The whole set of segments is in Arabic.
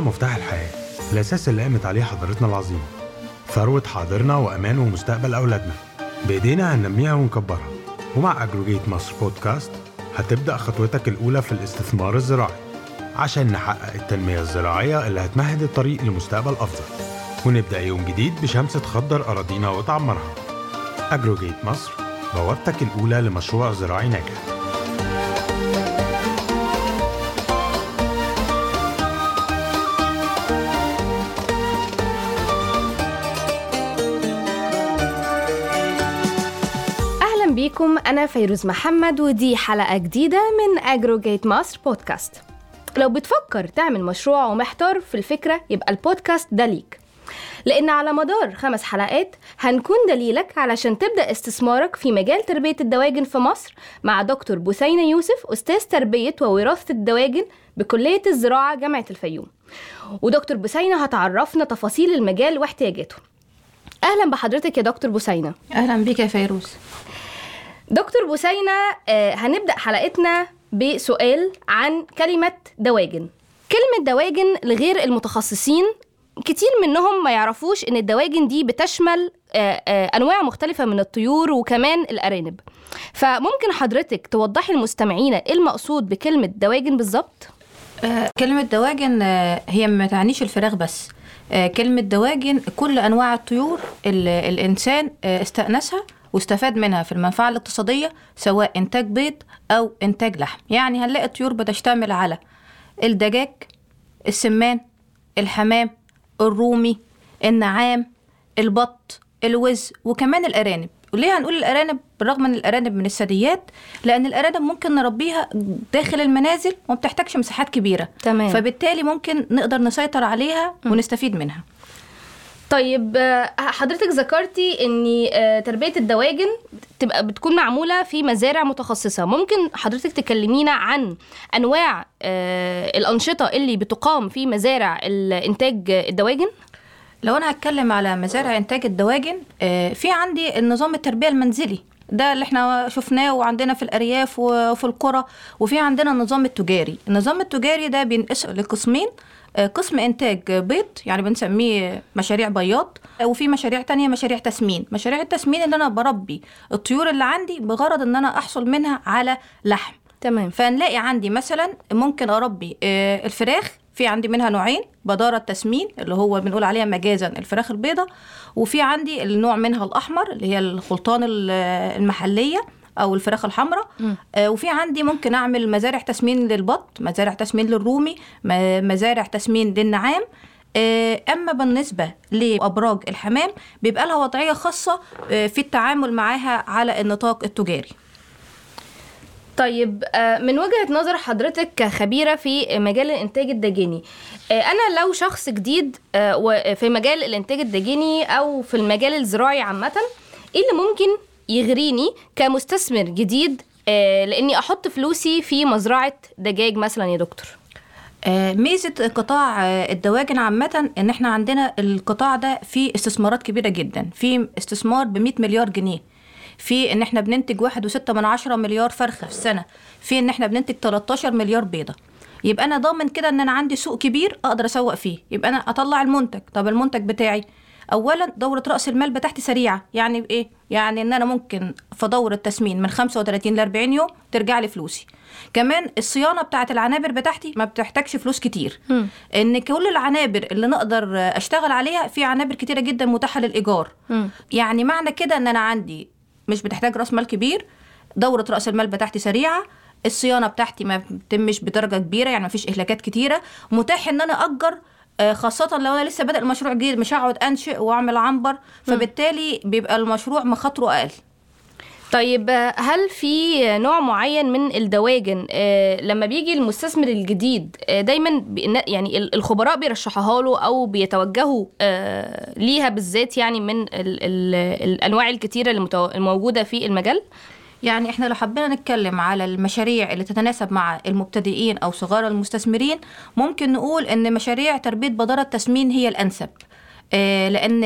مفتاح الحياة. الأساس اللي قامت عليه حضارتنا العظيمة ثروة حاضرنا وأمان ومستقبل أولادنا. بإيدينا هننميها ونكبرها. ومع أجروجيت مصر بودكاست هتبدأ خطوتك الأولى في الاستثمار الزراعي. عشان نحقق التنمية الزراعية اللي هتمهد الطريق لمستقبل أفضل. ونبدأ يوم جديد بشمس تخضر أراضينا وتعمرها. أجروجيت مصر بوابتك الأولى لمشروع زراعي ناجح. بيكم أنا فيروز محمد ودي حلقة جديدة من أجروجيت مصر بودكاست لو بتفكر تعمل مشروع ومحتار في الفكرة يبقى البودكاست ده ليك. لأن على مدار خمس حلقات هنكون دليلك علشان تبدأ استثمارك في مجال تربية الدواجن في مصر مع دكتور بثينة يوسف أستاذ تربية ووراثة الدواجن بكلية الزراعة جامعة الفيوم. ودكتور بثينة هتعرفنا تفاصيل المجال واحتياجاته. أهلا بحضرتك يا دكتور بثينة أهلا بيك يا فيروز. دكتور بثينة آه، هنبدأ حلقتنا بسؤال عن كلمة دواجن. كلمة دواجن لغير المتخصصين كتير منهم ما يعرفوش إن الدواجن دي بتشمل آه، آه، أنواع مختلفة من الطيور وكمان الأرانب. فممكن حضرتك توضحي المستمعين إيه المقصود بكلمة دواجن بالظبط؟ كلمة دواجن هي ما تعنيش الفراخ بس. كلمة دواجن كل أنواع الطيور الإنسان استأنسها واستفاد منها في المنفعة الاقتصادية سواء إنتاج بيض أو إنتاج لحم. يعني هنلاقي الطيور بتشتمل على الدجاج السمان الحمام الرومي النعام البط الوز وكمان الأرانب. وليه هنقول الأرانب بالرغم من الأرانب من الثدييات؟ لأن الأرانب ممكن نربيها داخل المنازل وما بتحتاجش مساحات كبيرة. تمام. فبالتالي ممكن نقدر نسيطر عليها ونستفيد منها. طيب آه، حضرتك ذكرتي إن آه، تربية الدواجن تبقى بتكون معمولة في مزارع متخصصة. ممكن حضرتك تكلمينا عن أنواع آه، الأنشطة اللي بتقام في مزارع الإنتاج الدواجن؟ لو أنا هتكلم على مزارع إنتاج الدواجن في عندي النظام التربية المنزلي. ده اللي إحنا شفناه وعندنا في الأرياف وفي القرى. وفي عندنا النظام التجاري. النظام التجاري ده بينقسم لقسمين. آه، قسم إنتاج بيض يعني بنسميه مشاريع بياض. آه، وفي مشاريع تانية مشاريع تسمين. مشاريع التسمين ان أنا بربي الطيور اللي عندي بغرض إن أنا أحصل منها على لحم. تمام. فنلاقي عندي مثلا ممكن أربي آه، الفراخ في عندي منها نوعين بدارة التسمين اللي هو بنقول عليها مجازا الفراخ البيضة وفي عندي النوع منها الأحمر اللي هي الخلطان ال- المحلية أو الفراخ الحمراء. آه، وفي عندي ممكن أعمل مزارع تسمين للبط مزارع تسمين للرومي مزارع تسمين للنعام. آه، أما بالنسبة لأبراج الحمام بيبقى لها وضعية خاصة آه، في التعامل معاها على النطاق التجاري. طيب آه، من وجهة نظر حضرتك كخبيرة في مجال الإنتاج الداجيني آه، أنا لو شخص جديد آه، في مجال الإنتاج الداجيني أو في المجال الزراعي عامة إيه اللي ممكن يغريني كمستثمر جديد لإني أحط فلوسي في مزرعة دجاج مثلا يا دكتور؟ ميزة قطاع الدواجن عامة إن إحنا عندنا القطاع ده فيه استثمارات كبيرة جدا في استثمار ب 100 مليار جنيه. في إن إحنا بننتج واحد وستة من عشرة مليار فرخة في السنة في إن إحنا بننتج 13 مليار بيضة. يبقى أنا ضامن كده إن أنا عندي سوق كبير أقدر أسوق فيه. يبقى أنا أطلع المنتج. طب المنتج بتاعي؟ اولا دورة رأس المال بتاعتي سريعة. يعني بايه يعني إن أنا ممكن في دورة تسمين من 35 ل 40 يوم ترجع لي فلوسي. كمان الصيانة بتاعت العنابر بتاعتي ما بتحتاجش فلوس كتير. مم. إن كل العنابر اللي نقدر أشتغل عليها في عنابر كتيرة جدا متاحة للإيجار. مم. يعني معنى كده إن أنا عندي مش بتحتاج راس مال كبير دورة رأس المال بتاعتي سريعة الصيانة بتاعتي ما بتتمش بدرجة كبيرة يعني ما فيش إهلاكات كتيرة. متاح إن أنا أجر آه، خاصة لو أنا لسه بادئ المشروع جديد مش هقعد أنشئ وأعمل عنبر. فبالتالي بيبقى المشروع مخاطره أقل. طيب هل في نوع معين من الدواجن آه، لما بيجي المستثمر الجديد آه، دايما يعني ال- الخبراء بيرشحوها له أو بيتوجهوا آه، ليها بالذات يعني من ال ال الأنواع الكتيرة الموجودة في المجال؟ يعني إحنا لو حبينا نتكلم على المشاريع اللي تتناسب مع المبتدئين أو صغار المستثمرين ممكن نقول إن مشاريع تربيه بداره التسمين هي الأنسب لأن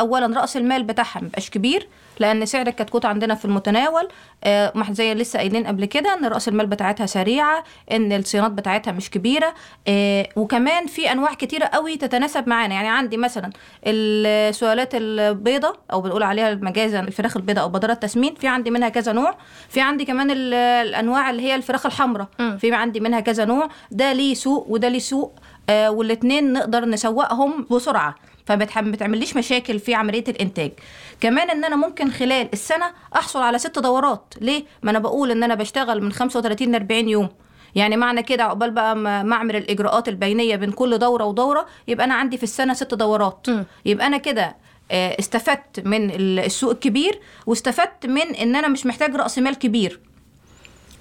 اولا رأس المال بتاعها مبقاش كبير لأن سعر الكتكوت عندنا في المتناول آه، زي لسه قايلين قبل كده إن رأس المال بتاعتها سريعة إن الصيانات بتاعتها مش كبيرة آه، وكمان في أنواع كتيرة قوي تتناسب معانا. يعني عندي مثلا السلالات البيضة أو بنقول عليها مجازا الفراخ البيضاء أو بدرة التسمين في عندي منها كذا نوع. في عندي كمان ال- الأنواع اللي هي الفراخ الحمراء. في عندي منها كذا نوع. ده ليه سوق وده ليه سوق آه والاثنين نقدر نسوقهم بسرعة. فما بتعمليش مشاكل في عملية الإنتاج. كمان إن أنا ممكن خلال السنة أحصل على ست دورات. ليه؟ ما أنا بقول إن أنا بشتغل من 35 ل 40 يوم. يعني معنى كده عقبال بقى ما أعمل الإجراءات البينية بين كل دورة ودورة يبقى أنا عندي في السنة ست دورات. مم. يبقى أنا كده آه، استفدت من ال- السوق الكبير واستفدت من إن أنا مش محتاج رأس مال كبير.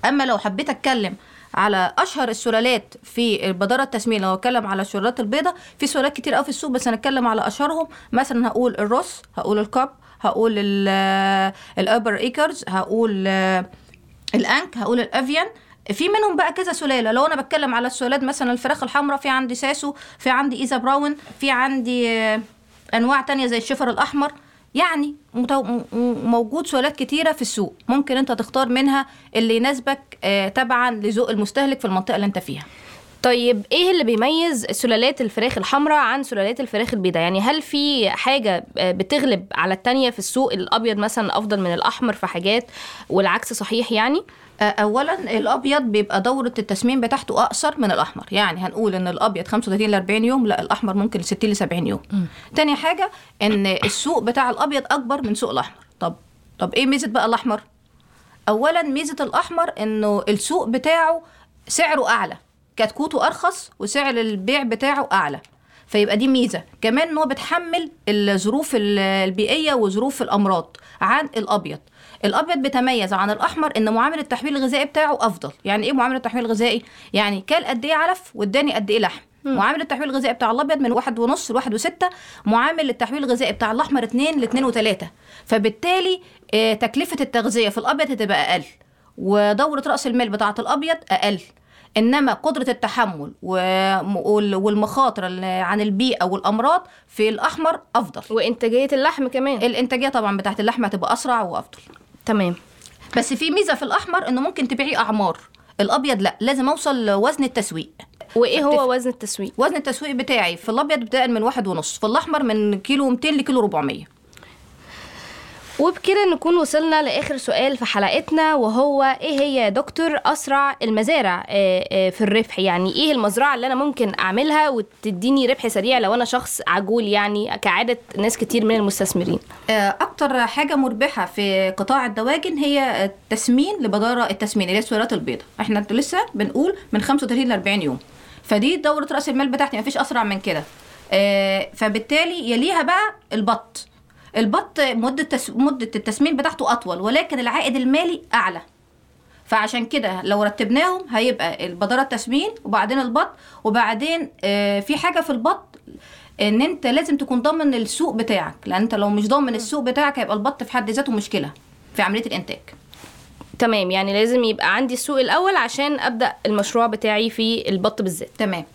أما لو حبيت أتكلم على أشهر السلالات في البداره التسمين لو اتكلم على السلالات البيضاء في سلالات كتير قوي في السوق بس هنتكلم على أشهرهم. مثلا هقول الروس هقول الكاب هقول ال- الأربور إيكرز هقول آه، الأنك هقول الأفيان. في منهم بقى كذا سلالة. لو أنا بتكلم على السلالات مثلا الفراخ الحمراء في عندي ساسو في عندي إيزا براون في عندي آه، أنواع تانية زي الشيفر الأحمر. يعني موجود سلالات كتيرة في السوق. ممكن انت تختار منها اللي يناسبك آه، تبعا لذوق المستهلك في المنطقة اللي انت فيها. طيب إيه اللي بيميز سلالات الفراخ الحمراء عن سلالات الفراخ البيضاء؟ يعني هل في حاجة آه، بتغلب على التانية في السوق؟ الأبيض مثلا أفضل من الأحمر في حاجات والعكس صحيح يعني؟ آه، اولا الأبيض بيبقى دورة التسمين بتاعته أقصر من الأحمر. يعني هنقول إن الأبيض 35 ل 40 يوم لا الأحمر ممكن 60 ل 70 يوم. تاني حاجة إن السوق بتاع الأبيض أكبر من سوق الأحمر. طب طب إيه ميزة بقى الأحمر؟ اولا ميزة الأحمر إنه السوق بتاعه سعره أعلى. كتكوته أرخص وسعر البيع بتاعه أعلى. فيبقى دي ميزة. كمان إن هو بتحمل الظروف ال- البيئية وظروف الأمراض عن الأبيض. الأبيض بيتميز عن الأحمر إن معامل التحويل الغذائي بتاعه أفضل. يعني إيه معامل التحويل الغذائي؟ يعني كل قد إيه علف واداني قد إيه لحم. معامل التحويل الغذائي بتاع الأبيض من واحد ونص لواحد وستة معامل التحويل الغذائي بتاع الأحمر اتنين لاتنين وتلاتة. فبالتالي آه، تكلفة التغذية في الأبيض هتبقى أقل. ودورة رأس المال بتاعة الأبيض أقل. إنما قدرة التحمل والمخاطر ال- عن البيئة والأمراض في الأحمر أفضل. وإنتاجية اللحم كمان. الإنتاجية طبعا بتاعت اللحمة هتبقى أسرع وأفضل. تمام. بس في ميزة في الأحمر إنه ممكن تبيعيه أعمار. الأبيض لأ لازم أوصل لوزن التسويق. وإيه. هو وزن التسويق؟ وزن التسويق بتاعي في الأبيض بتاعي من واحد ونص في الأحمر من كيلو 200 لكيلو 400 وبكده نكون وصلنا لآخر سؤال في حلقتنا وهو إيه هي يا دكتور أسرع المزارع؟ آه، آه، في الربح يعني إيه المزرعة اللي أنا ممكن أعملها وتديني ربح سريع لو أنا شخص عجول يعني كعاده ناس كتير من المستثمرين؟ آه، أكتر حاجة مربحة في قطاع الدواجن هي التسمين لبدارة التسمين اللي هي السلالات البيضاء. إحنا لسه بنقول من 35 ل 40 يوم. فدي دورة رأس المال بتاعتي مفيش أسرع من كده. فبالتالي يليها بقى البط. البط مدة تس... مدة التسمين بتاعته أطول ولكن العائد المالي أعلى. فعشان كده لو رتبناهم هيبقى البداره التسمين وبعدين البط وبعدين آه، في حاجة في البط إن أنت لازم تكون ضامن السوق بتاعك. لأن أنت لو مش ضامن السوق بتاعك هيبقى البط في حد ذاته مشكلة في عملية الإنتاج. تمام يعني لازم يبقى عندي السوق الأول عشان أبدأ المشروع بتاعي في البط بالذات. تمام.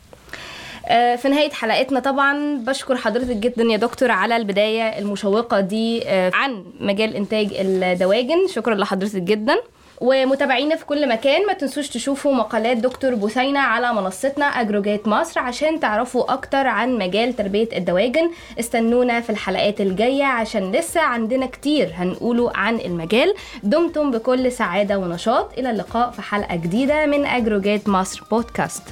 في نهاية حلقتنا طبعا بشكر حضرتك جدا يا دكتور على البداية المشوقة دي آه، عن مجال إنتاج الدواجن. شكرا لحضرتك جدا. ومتابعينا في كل مكان ما تنسوش تشوفوا مقالات دكتور بوسينة على منصتنا أجروجيت مصر عشان تعرفوا أكتر عن مجال تربية الدواجن. استنونا في الحلقات الجاية عشان لسه عندنا كتير هنقوله عن المجال. دمتم بكل سعادة ونشاط. إلى اللقاء في حلقة جديدة من أجروجيت مصر بودكاست.